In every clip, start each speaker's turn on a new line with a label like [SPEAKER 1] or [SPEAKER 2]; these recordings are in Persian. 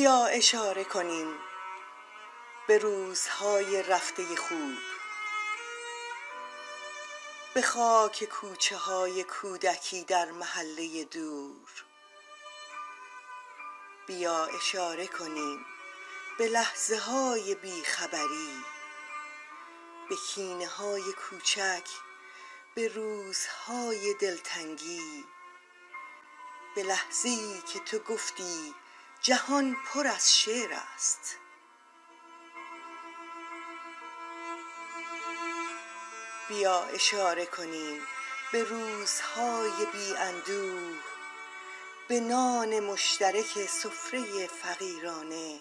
[SPEAKER 1] بیا اشاره کنیم به روزهای رفته خوب. به خاک کوچه های کودکی در محله دور. بیا اشاره کنیم به لحظه های بیخبری. به کینه های کوچک به روزهای دلتنگی. به لحظی که تو گفتی جهان پر از شعر است. بیا اشاره کنیم به روزهای بی اندوه به نان مشترک سفره فقیرانه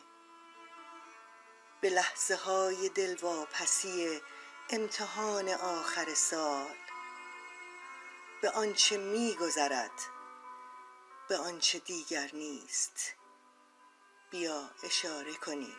[SPEAKER 1] به لحظه های دلواپسی امتحان آخر سال به آنچه میگذرد به آنچه دیگر نیست. بیا اشاره کنیم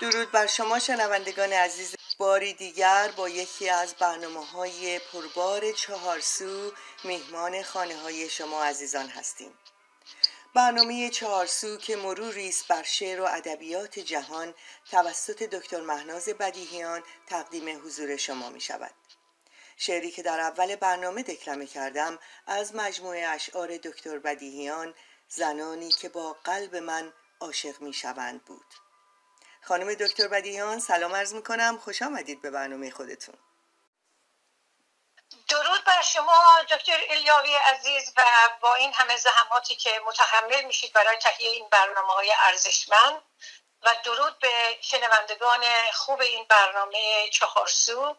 [SPEAKER 1] درود بر شما شنوندگان عزیز. باری دیگر با یکی از برنامه های پربار چهارسو مهمان خانه های شما عزیزان هستیم. برنامه چهارسو که مروری است بر شعر و ادبیات جهان توسط دکتر مهناز بدیهیان تقدیم حضور شما می شود. شعری که در اول برنامه دکلمه کردم از مجموعه اشعار دکتر بدیهیان زنانی که با قلب من عاشق می شوند بود. خانم دکتر بدیهیان سلام عرض می کنم. خوش آمدید به برنامه خودتون.
[SPEAKER 2] درود بر شما دکتر الیاوی عزیز و با این همه زحماتی که متحمل میشید برای تهیه این برنامه های ارزشمند و درود به شنوندگان خوب این برنامه چهارسو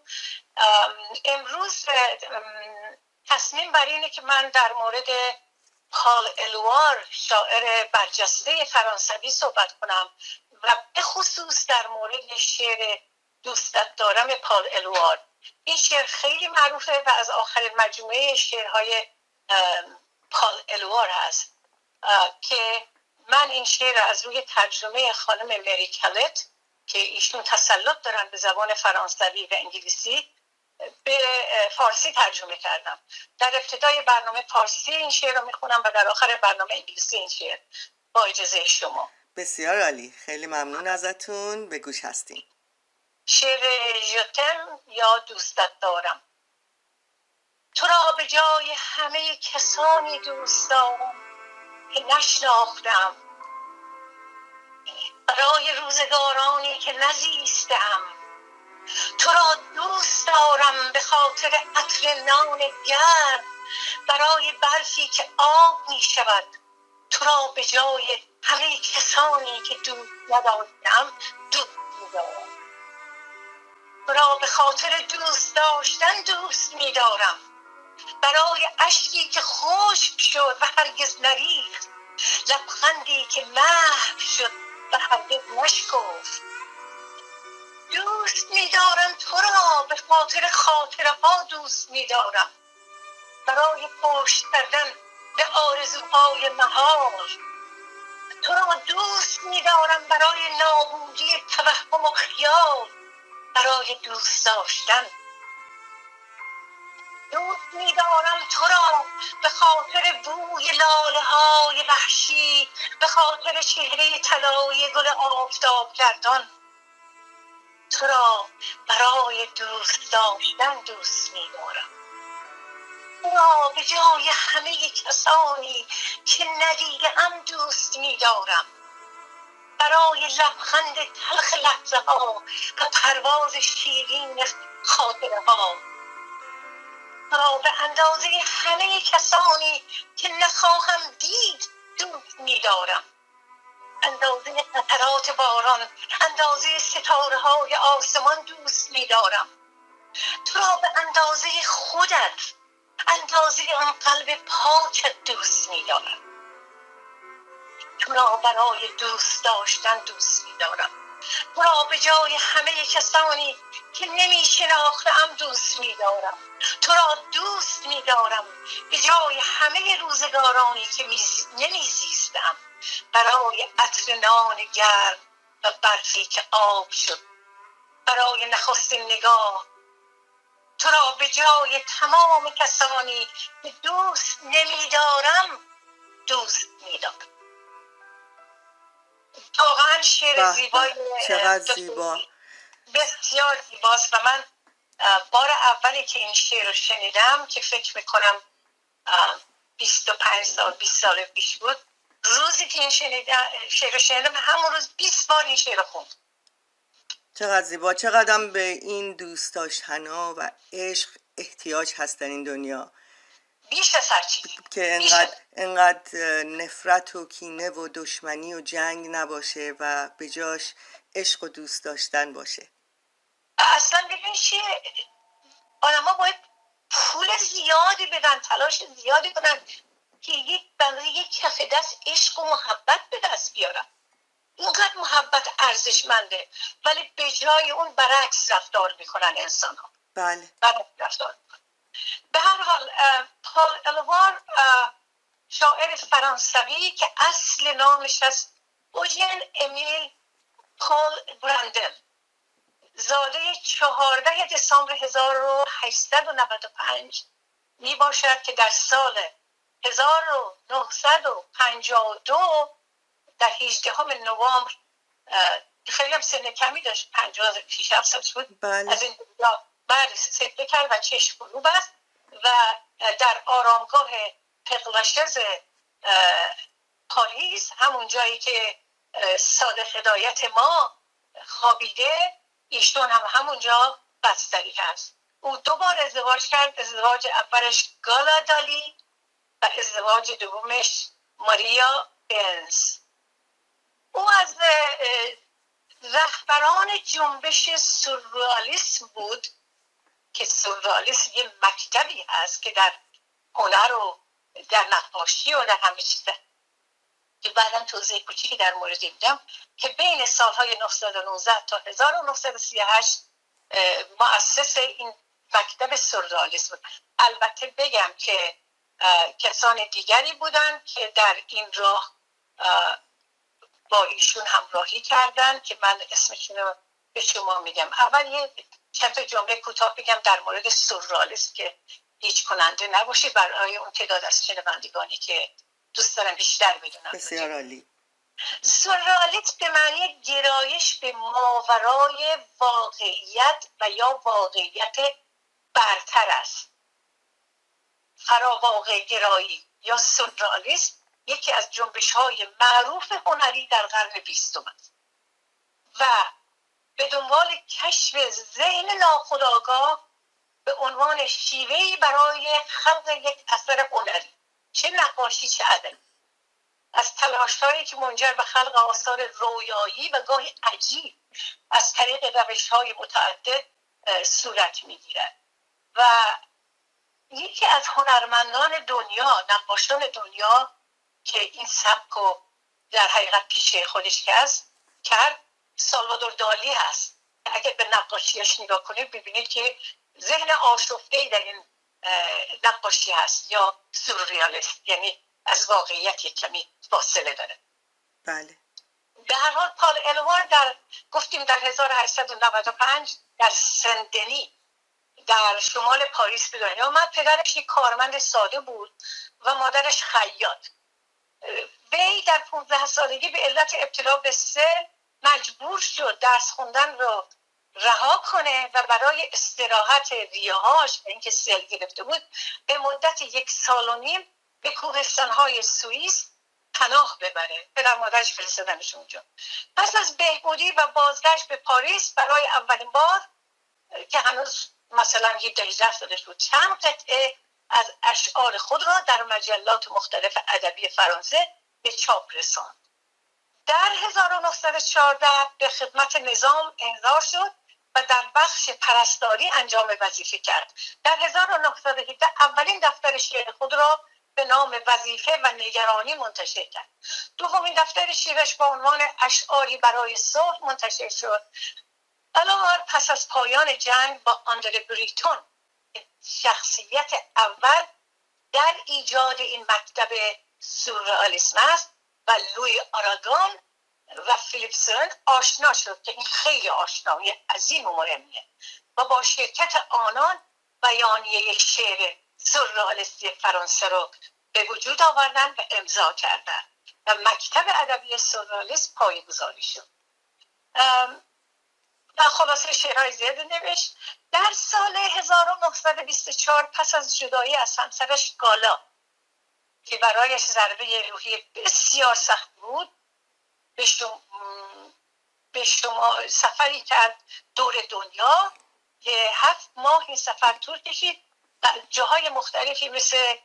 [SPEAKER 2] امروز تصمیم بر اینه که من در مورد پال الوار شاعر برجسته فرانسوی صحبت کنم و به خصوص در مورد شعر دوستت دارم پال الوار این شعر خیلی معروفه و از آخرین مجموعه شعرهای پال الوار هست. که من این شعر از روی ترجمه خانم مری کلت که ایشون تسلط دارن به زبان فرانسوی و انگلیسی به فارسی ترجمه کردم. در ابتدای برنامه فارسی این شعر رو می‌خونم و در آخر برنامه انگلیسی این شعر. با اجازه شما.
[SPEAKER 1] بسیار عالی. خیلی ممنون ازتون. به گوش هستیم.
[SPEAKER 2] شعر ژتم یا دوستت دارم؟ تو را به جای همه کسانی دوست دارم که نشناختم. برای روزگارانی که نزیستم. تو را دوست دارم به خاطر عطر نان گرم. برای برفی که آب می شود. تو را به جای همه کسانی که دوست نداشتم دوست میدارم تو را به خاطر دوست داشتن دوست میدارم. برای اشکی که خشک شد و هرگز نریخت لبخندی که محو شد و هرگز نشکفت. دوست میدارم تو را به خاطر خاطره ها دوست میدارم. برای پشت کردن به آرزوهای محال تو را دوست میدارم برای نابودی توهم و خیال. برای دوست داشتن. دوست میدارم تو را به خاطر بوی لاله های وحشی به خاطر چهره طلایی گل آفتاب گردان. تو را برای دوست داشتن دوست میدارم. تو را به جای همه کسانی که ندیده ام دوست میدارم. برای لبخند تلخ لحظه ها و پرواز شیرین خاطره ها. را به اندازه همه کسانی که نخواهم دید دوست میدارم. اندازه قطرات باران اندازه ستاره های آسمان دوست میدارم. تو را به اندازه خودت اندازه آن قلب پاکت دوست میدارم. تو را برای دوست داشتن دوست میدارم. تو را به جای همه کسانی که نمی شناختم دوست میدارم. تو را دوست میدارم. به جای همه روزگارانی که نمیزیستم برای عطر نان گرم و برفی که آب شد. برای نخستین نگاه. تو را به جای تمام کسانی که دوست نمیدارم دوست میدارم. واقعا شعر زیبای
[SPEAKER 1] چقدر زیبا.
[SPEAKER 2] بسیار زیباست و من بار اولی که این شعر رو شنیدم که فکر می‌کنم 25 سال 20 سال پیش بود روزی که این شعر رو شنیدم همون روز 20 بار این شعر خوند.
[SPEAKER 1] چقدر زیبا. چقدر به این دوست داشتن و عشق احتیاج هست در این دنیا.
[SPEAKER 2] بیش از
[SPEAKER 1] که انقدر, انقدر نفرت و کینه و دشمنی و جنگ نباشه و به جاش عشق و دوست داشتن باشه.
[SPEAKER 2] اصلا ببین چیه؟ آدم باید پول زیادی بدن تلاش زیادی کنن که یک برای یک کف دست عشق و محبت به دست بیارن. اینقدر محبت ارزشمنده. ولی به جای اون برعکس رفتار می‌کنن انسان ها
[SPEAKER 1] بله.
[SPEAKER 2] برعکس رفتار. به هر حال پال الوار شاعر فرانسوی که اصل نامش است اوژن امیل پال برندل زاده 14 دسامبر 1895 می باشد که در سال 1952 در 18 نوامبر خیلی هم سن کمی داشت 56 سال بود
[SPEAKER 1] بله.
[SPEAKER 2] از این بعد سکته کرد و چشم فرو بست و در آرامگاه پقلاشز پاریس همون جایی که صادق هدایت ما خوابیده ایشون هم همونجا بستری هست. او دو بار ازدواج کرد ازدواج اولش گالا دالی و ازدواج دومش ماریا بنز. او از رهبران جنبش سورئالیسم بود. که سورئالیسم یه مکتبی هست که در هنر و در نقاشی و در همه چیز که بعدا توضیح کوچیکی در مورد دیدم که بین سالهای 919 تا 1938 مؤسس این مکتب سورئالیسم بود البته بگم که کسان دیگری بودن که در این راه با ایشون همراهی کردن که من اسمشون رو به شما میگم. اول یه چند تا جمله کوتاه بگم در مورد سورئالیسم که هیچ کننده نباشه برای اون تعداد از شنوندگانی که دوست دارم بیشتر بدونم
[SPEAKER 1] بسیار عالی.
[SPEAKER 2] سورئالیسم به معنی گرایش به ماورای واقعیت و یا واقعیت برتر است. فراواقع گرایی یا سورئالیسم یکی از جنبش های معروف هنری در قرن بیستم است. و به دنبال کشف ذهن ناخودآگاه به عنوان شیوهی برای خلق یک اثر هنری. چه نقاشی چه ادبی. از تلاش هایی که منجر به خلق آثار رویایی و گاهی عجیب از طریق روش های متعدد صورت می‌گیرد. و یکی از هنرمندان دنیا نقاشان دنیا که این سبک رو در حقیقت پیش خودش کرد سالوادور دالی هست. اگر به نقاشیش نگاه کنید ببینید که ذهن آشفته در این نقاشی هست یا سورریالیست یعنی از واقعیت یک کمی فاصله داره.
[SPEAKER 1] بله.
[SPEAKER 2] به هر حال پال الوار در گفتیم در 1895 در سندنی در شمال پاریس به دنیا آمد. پدرش یک کارمند ساده بود و مادرش خیاط. وی در 15 سالگی به علت ابتلا به سل مجبور شد درس خوندن رو رها کنه و برای استراحت ریاهاش اینکه سل گرفته بود به مدت یک سال و نیم به کوهستانهای سوئیس پناه ببره. پدر مادرش فرستادنش اونجا. پس از بهبودی و بازگشت به پاریس برای اولین بار که هنوز مثلا یه دیزه شده بود چند قطعه از اشعار خود را در مجلات مختلف ادبی فرانسه به چاپ رساند. در 1914 به خدمت نظام انذار شد و در بخش پرستاری انجام وظیفه کرد. در 1917 اولین دفتر شعر خود را به نام وظیفه و نگرانی منتشر کرد. دومین دفتر شیرش با عنوان اشعاری برای صلح منتشر شد. علاوه پس از پایان جنگ با آندره بریتون شخصیت اول در ایجاد این مکتب سورئالیسم است. و لوی آراگان و فیلیپسون آشنا شد که این خیلی آشنایی عظیم و مهمیه. و با شرکت آنان بیانیه شعر سررالیستی فرانسه رو به وجود آوردن و امضا کردن. و مکتب ادبی سررالیسم پایگذاری شد. و خلاصه شعرهای زیاد نوشت. در سال 1924 پس از جدایی از همسرش گالا که برایش ضربه روحی بسیار سخت بود به شما, به شما سفری کرد دور دنیا. که هفت ماه این سفر طول کشید. جاهای مختلفی مثل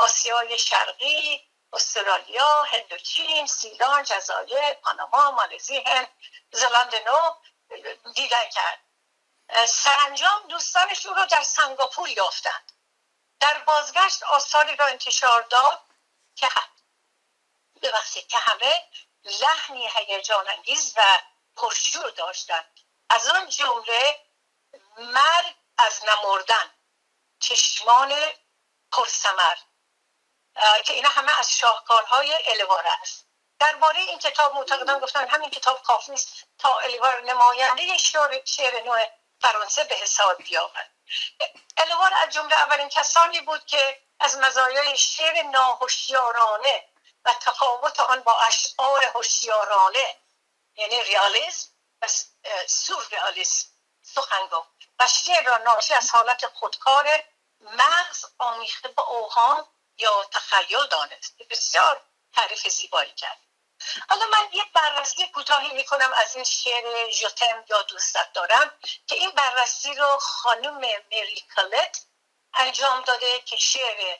[SPEAKER 2] آسیای شرقی استرالیا هندوچین سیلان جزایر پاناما مالزی هند زلاند نو دیدن کرد. سرانجام دوستانش را در سنگاپور یافتند. در بازگشت آثاری را انتشار داد که ببخشید که همه لحنی هیجان انگیز و پرشور داشتند. از آن جمله مرگ از نمردن چشمان پرسمر که اینا همه از شاهکارهای الوار است. درباره این کتاب معتقدان گفتن همین کتاب کافی نیست تا الیوار نماینده شعر, شعر نوع فرانسه به حساب بیاورد الیوار از جمله اولین کسانی بود که از مزایای شعر ناهوشیارانه و تفاوت آن با اشعار هوشیارانه یعنی ریالیسم و سور ریالیسم سخن گفت و شعر را ناشی از حالت خودکار مغز آمیخته با اوهام یا تخیل دانست. بسیار تعریف زیبایی کرد. حالا من یک بررسی کوتاهی می‌کنم از این شعر ژوتم یا دوستت دارم که این بررسی رو خانم مری کلت انجام داده که شعر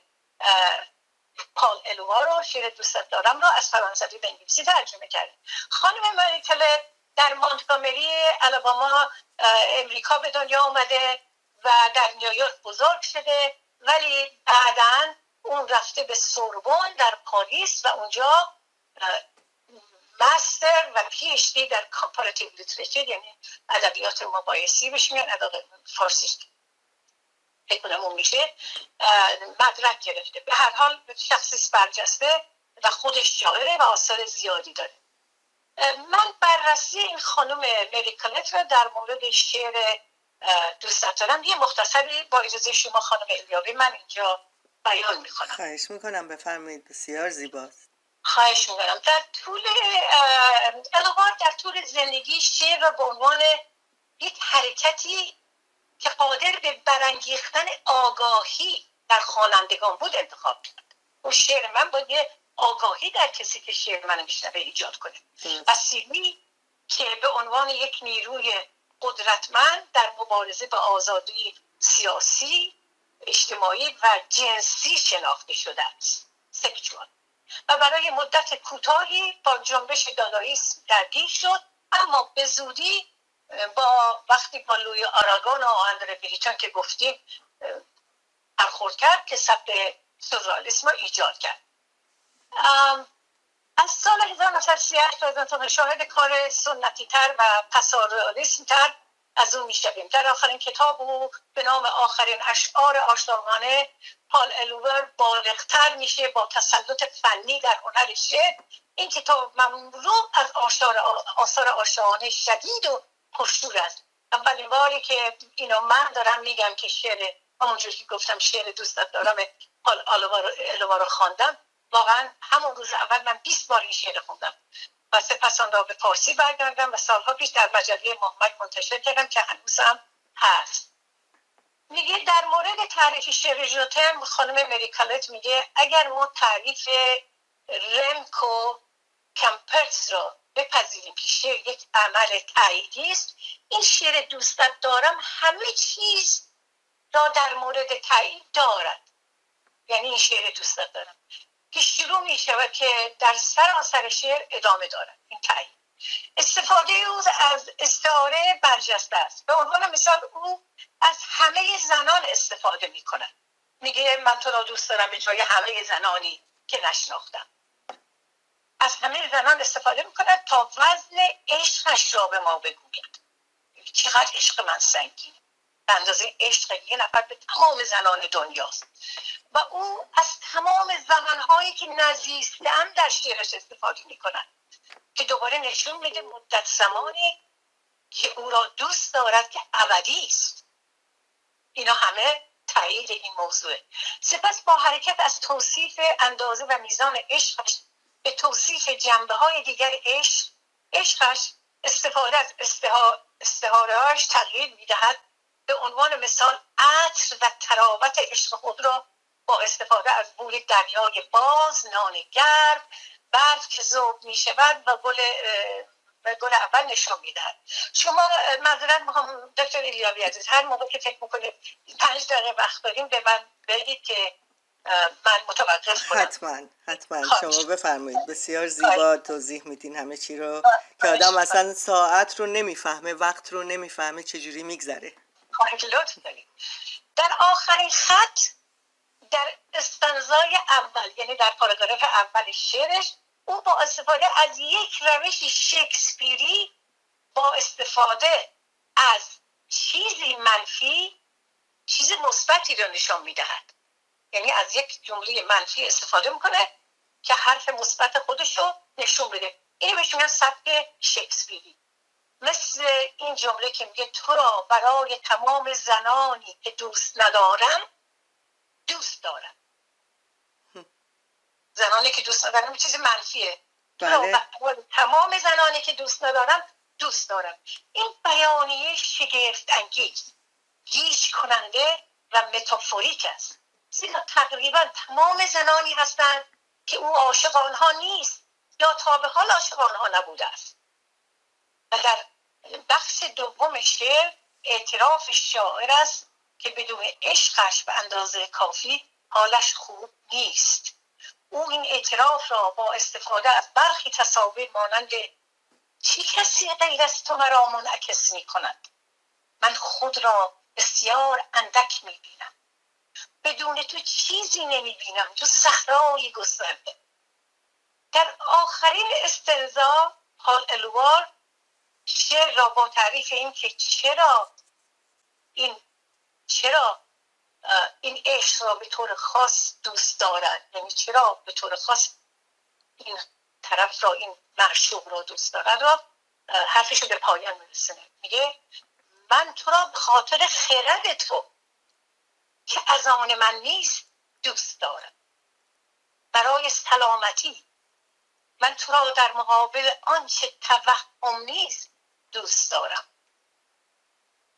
[SPEAKER 2] پال الوا رو شعر دوستت دارم رو از فرانسوی به انگلیسی ترجمه کرده خانم مری کلت در مونتگامری الاباما امریکا به دنیا آمده و در نیویورک بزرگ شده ولی بعدا اون رفته به سوربون در پاریس و اونجا master و PhD در comparative literature یعنی ادبیات مقایسه‌ای بهش میگن ادب فارسیش اون میشه. مدرک گرفته. به هر حال شخصی برجسته و خودش شاعره و آثار زیادی داره. من بررسی این خانم مریکالت رو در مورد شعر دوست دارم. یه مختصری با اجازه شما خانم الیابی من اینجا بیان می‌کنم.
[SPEAKER 1] خواهش می‌کنم بفرمایید. بسیار زیباست.
[SPEAKER 2] خواهش می‌کنم. در طول الوار در طول زندگی شعر را به عنوان یک حرکتی که قادر به برانگیختن آگاهی در خوانندگان بود انتخاب کرد. اون شعر من باید یه آگاهی در کسی که شعر من میشنوه ایجاد کنه. و سیمی که به عنوان یک نیروی قدرتمند در مبارزه به آزادی سیاسی اجتماعی و جنسی شناخته شده است. سکچوال و برای مدت کوتاهی با جنبش داداییسم درگیر شد. اما به زودی با وقتی با لوی آراگون و آندر بریتون که گفتیم برخورد کرد که سبت سورالیسم رو ایجاد کرد. از سال 1938 تا شاهد کار سنتی تر و پسارالیسم تر از او می‌شویم در آخرین کتاب او به نام آخرین اشعار آشتاغانه پال الوور بالغتر میشه با تسلط فنی در هنر شعر این کتاب مملو از آثار آثار آشتاغانه شدید و پرشور است. اولین باری که اینو من دارم میگم که شعر همونجور که گفتم شعر دوستت دارم پال الوار رو خواندم. واقعا همون روز اول من 20 بار این شعر خوندم. و سپس آن را به فارسی برگردم و سالها پیش در مجله محمد منتشر کردم که هنوز هم هست. میگه در مورد تعریف شعر جوتم خانم مریکالت میگه اگر ما تعریف رمکو کمپرس را بپذیریم که شعر یک عمل تاییدی است این شعر دوستت دارم همه چیز را در مورد تایید دارد. یعنی این شعر دوستت دارم. که شروع می شود که در سراسر شعر ادامه دارد. این تایید استفاده او از استعاره برجسته است. به عنوان مثال او از همه زنان استفاده می کند. میگه من تو را دوست دارم به جای همه زنانی که نشناختم. از همه زنان استفاده می کند تا وزن عشقش را به ما بگوید. چقدر عشق من سنگین به اندازه عشق یه نفر به تمام زنان دنیاست. و او از تمام زمانهایی که نزیستم در شعرش استفاده می‌کنن که دوباره نشون میده مدت زمانی که او را دوست دارد که ابدی است. اینا همه تایید این موضوع سپس با حرکت از توصیف اندازه و میزان عشقش به توصیف جنبه های دیگر عشق عشقش استفاده از استعارهاش تغییر می‌دهد. به عنوان مثال عطر و تراوت عشق خود را با استفاده از بوی دریای باز نان گرم برف که ذوب می شود و گل گل اول نشان می‌دهد. شما معذرت می‌خوام دکتر ایلیابی عزیز هر موقع که فکر می‌کنید پنج دقیقه وقت داریم به من بگید که من متوقف کنم.
[SPEAKER 1] حتما حتما. شما بفرمایید. بسیار زیبا توضیح میدین همه چی رو. که آدم اصلا ساعت رو نمی‌فهمه وقت رو نمی‌فهمه چجوری میگذره.
[SPEAKER 2] لطف در آخرین خط در استنزای اول یعنی در پاراگراف اول شعرش او با استفاده از یک روش شکسپیری با استفاده از چیزی منفی چیز مثبتی را نشان می‌دهد. یعنی از یک جمله منفی استفاده می‌کنه که حرف مثبت خودش رو نشون بده. اینو بهش میگن سبک شکسپیری. مثل این جمله که میگه تو را برای تمام زنانی که دوست ندارم دوست دارم. زنانی که دوست ندارم چیز منفیه. بله. تمام زنانی که دوست ندارم دوست دارم. این بیانیه شگفت انگیز گیج کننده و متافوریک است. زیرا تقریبا تمام زنانی هستند که او عاشق آنها نیست یا تا به حال عاشق آنها نبوده است. و در بخش دوم شعر اعتراف شاعر است که بدون عشقش به اندازه کافی حالش خوب نیست. او این اعتراف را با استفاده از برخی تصاویر مانند چی کسی غیر از تو مرا منعکس می کند من خود را بسیار اندک می بینم بدون تو چیزی نمی بینم جو صحرای گسترده. در آخرین استنزا حال الوار شعر را با تعریف این که چرا این چرا این عشق را به طور خاص دوست دارد؟ یعنی چرا به طور خاص این طرف را این معشوق را دوست دارد؟ را حرفش به پایان میرسونه. میگه من تو را به خاطر خرد تو که از آن من نیست دوست دارم. برای سلامتی من تو را در مقابل آنچه توهم نیست دوست دارم.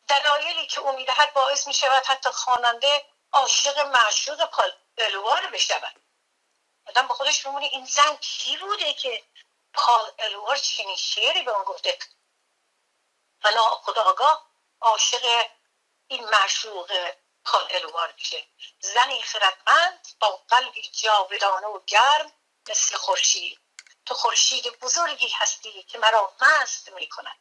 [SPEAKER 2] دلایلی که او می‌دهد باعث می شود حتی خواننده عاشق معشوق پال الوار بشود آدم با خودش میمونه این زن کی بوده که پال الوار چنین شعری به اون گفته؟ و خداگاه عاشق این معشوق پال الوار میشه. زنی خردمند با قلبی جاودانه و گرم مثل خورشید. تو خورشید بزرگی هستی که مرا مست می‌کند.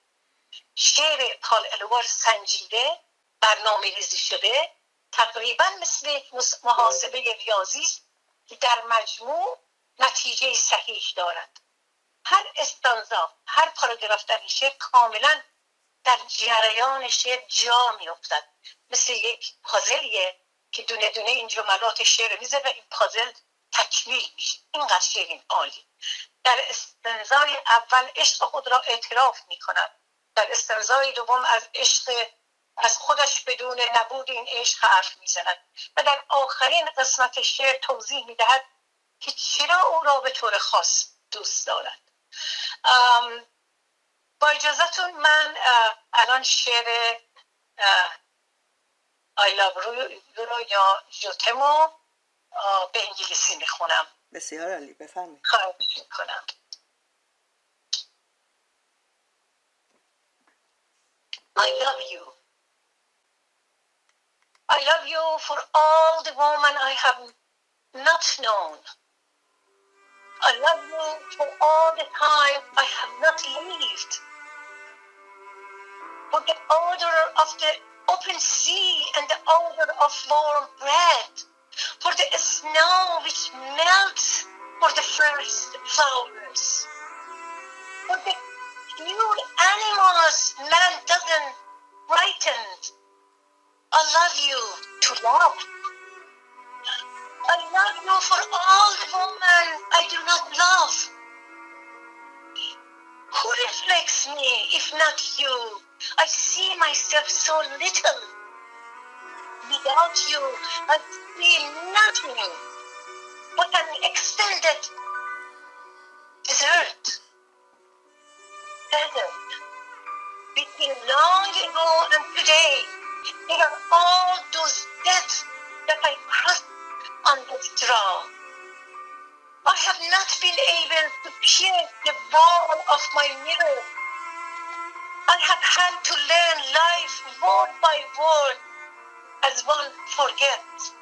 [SPEAKER 2] شعر الوار سنجیده برنامه ریزی شده تقریبا مثل محاسبه ریاضی که در مجموع نتیجه صحیح دارد. هر استانزا هر پاراگراف در این شعر کاملا در جریان شعر جا میافتد. مثل یک پازلیه که دونه دونه این جملات شعر میزه و این پازل تکمیل میشه. اینقدر شعر این عالی در استنزای اول عشق خود را اعتراف می‌کند. در استنزای دوم از عشق از خودش بدون نبود این عشق حرف می‌زند. و در آخرین قسمت شعر توضیح می‌دهد که چرا او را به طور خاص دوست دارد. با اجازتون من الان شعر I love you یا جوتمو به انگلیسی می‌خونم.
[SPEAKER 1] بسیار عالی بفرمایید.
[SPEAKER 2] خواهش می‌کنم. I love you. I love you for all the women I have not known. I love you for all the time I have not lived. For the odor of the open sea and the odor of warm bread. For the snow which melts for the first flowers. For the cute animals man doesn't frighten. I love you to love. I love you for all the women I do not love. Who reflects me if not you? I see myself so little. without you, I feel nothing but an extended desert. Desert. Between long ago and today, there are all those deaths that I crossed on the straw. I have not been able to pierce the wall of my mirror. I have had to learn life word by word as one forgets.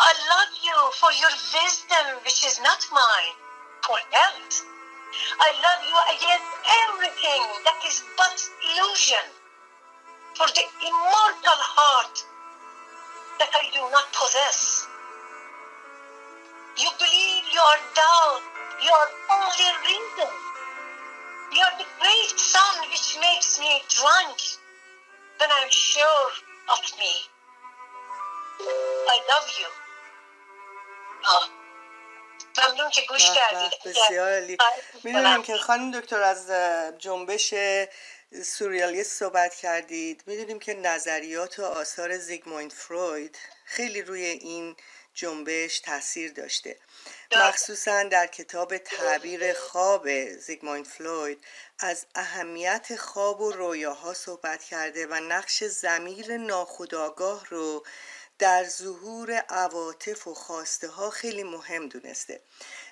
[SPEAKER 2] I love you for your wisdom, which is not mine, for health. I love you against everything that is but illusion, for the immortal heart that I do not possess. You believe you are doubt, you are only reason. You are the great sun which makes me drunk when I'm sure of me. I love you. آه. ممنون که گوش کردید.
[SPEAKER 1] بسیار عالی.
[SPEAKER 2] می‌کنم.
[SPEAKER 1] که خانم دکتر از جنبش سوریالیست صحبت کردید. می‌دونیم که نظریات و آثار زیگموند فروید خیلی روی این جنبش تاثیر داشته. مخصوصا در کتاب تعبیر خواب زیگموند فلوید از اهمیت خواب و رویاها صحبت کرده و نقش زمیر ناخودآگاه رو در ظهور عواطف و خواسته ها خیلی مهم دونسته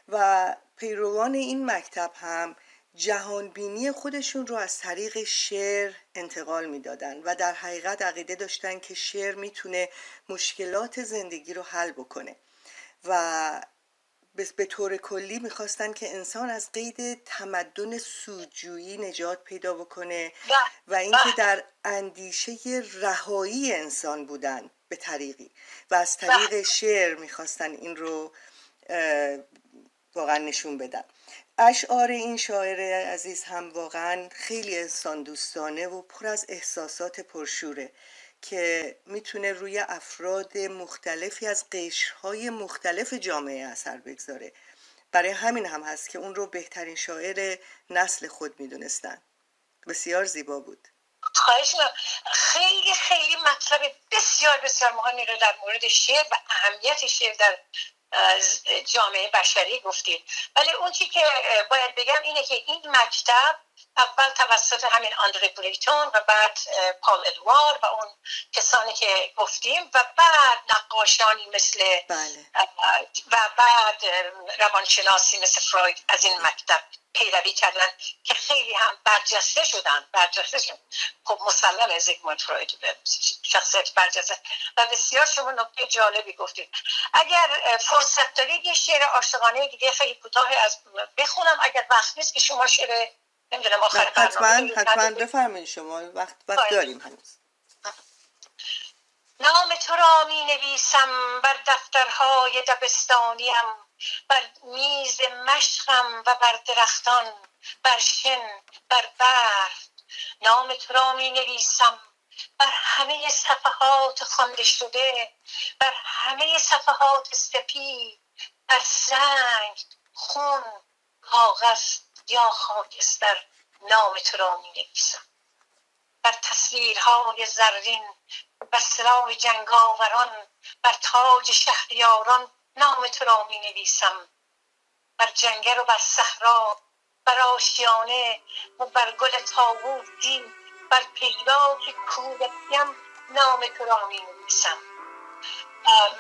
[SPEAKER 1] و پیروان این مکتب هم جهانبینی خودشون رو از طریق شعر انتقال می‌دادن و در حقیقت عقیده داشتن که شعر می‌تونه مشکلات زندگی رو حل بکنه و به طور کلی می‌خواستن که انسان از قید تمدن سودجویی نجات پیدا بکنه و اینکه در اندیشه رهایی انسان بودن به طریقی. و از طریق شعر می‌خواستن این رو واقعا نشون بدن. اشعار این شاعر عزیز هم واقعا خیلی انسان دوستانه و پر از احساسات پرشوره. که می‌تونه روی افراد مختلفی از قشرهای مختلف جامعه اثر بگذاره. برای همین هم هست که اون رو بهترین شاعر نسل خود می‌دونستن. بسیار زیبا بود.
[SPEAKER 2] خواهش. خیلی خیلی مطلب بسیار بسیار مهمی رو در مورد شعر و اهمیت شعر در جامعه بشری گفتید. ولی اون چی که باید بگم اینه که این مکتب اول توسط همین آندره بریتون و بعد پال ادوار و اون کسانی که گفتیم و بعد نقاشانی مثل
[SPEAKER 1] بله.
[SPEAKER 2] و بعد روانشناسی مثل فروید از این مکتب پیروی کردن که خیلی هم برجسته شدن. برجسته شدن خب مسلم زیگموند فروید شخصیت برجسته. و بسیار شما نکته جالبی گفتید. اگر فرصت دارید یه شعر عاشقانه دیگه خیلی کوتاه از بخونم. اگر وقت نیست که شما شعر نمی‌دونم آخر
[SPEAKER 1] حتما حتما بفرمایید شما. وقت وقت. داریم هنوز.
[SPEAKER 2] نام تو را می نویسم بر دفترهای دبستانیم بر میز مشقم و بر درختان بر شن بر برف. نام تو را می نویسم بر همه صفحات خوانده شده بر همه صفحات سپید بر سنگ خون کاغذ. یا خاکستر نام تو را می نویسم. بر تصویرهای زرین بر سلاح جنگاوران بر تاج شهریاران نام تو را می نویسم. بر جنگل و بر صحرا بر آشیانه و بر گل تاووسی بر پیداک کودکیم نام تو را می نویسم.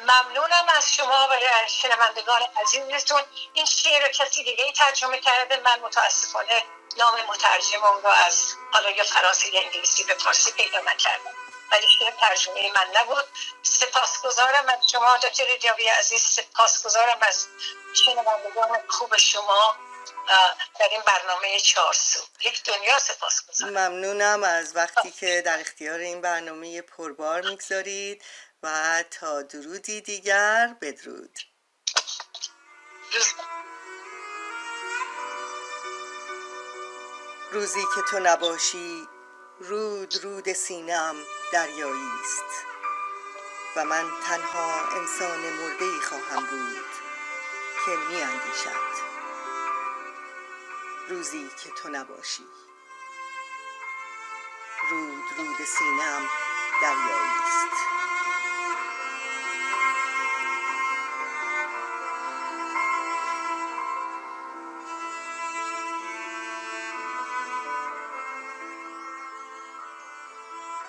[SPEAKER 2] ممنونم از شما و شنوندگان عزیزتون. این شعر رو کسی دیگه ترجمه کرده. من متاسفانه نام مترجم اون رو از حالا یا فرانسه یا انگلیسی به فارسی پیدا نکردم. ولی شعر ترجمه من نبود. سپاسگزارم از شما دکتر ریاوی عزیز. سپاسگزارم از شنوندگان خوب شما در این برنامه چهارسو یک دنیا سپاسگزارم.
[SPEAKER 1] ممنونم از وقتی که در اختیار این برنامه پربار می‌گذارید. و تا درودی دیگر بدرود.
[SPEAKER 2] روز
[SPEAKER 1] روزی که تو نباشی رود رود سینم دریایی است. و من تنها انسان مرده خواهم بود که می اندیشد روزی که تو نباشی. رود رود سینم دریایی است.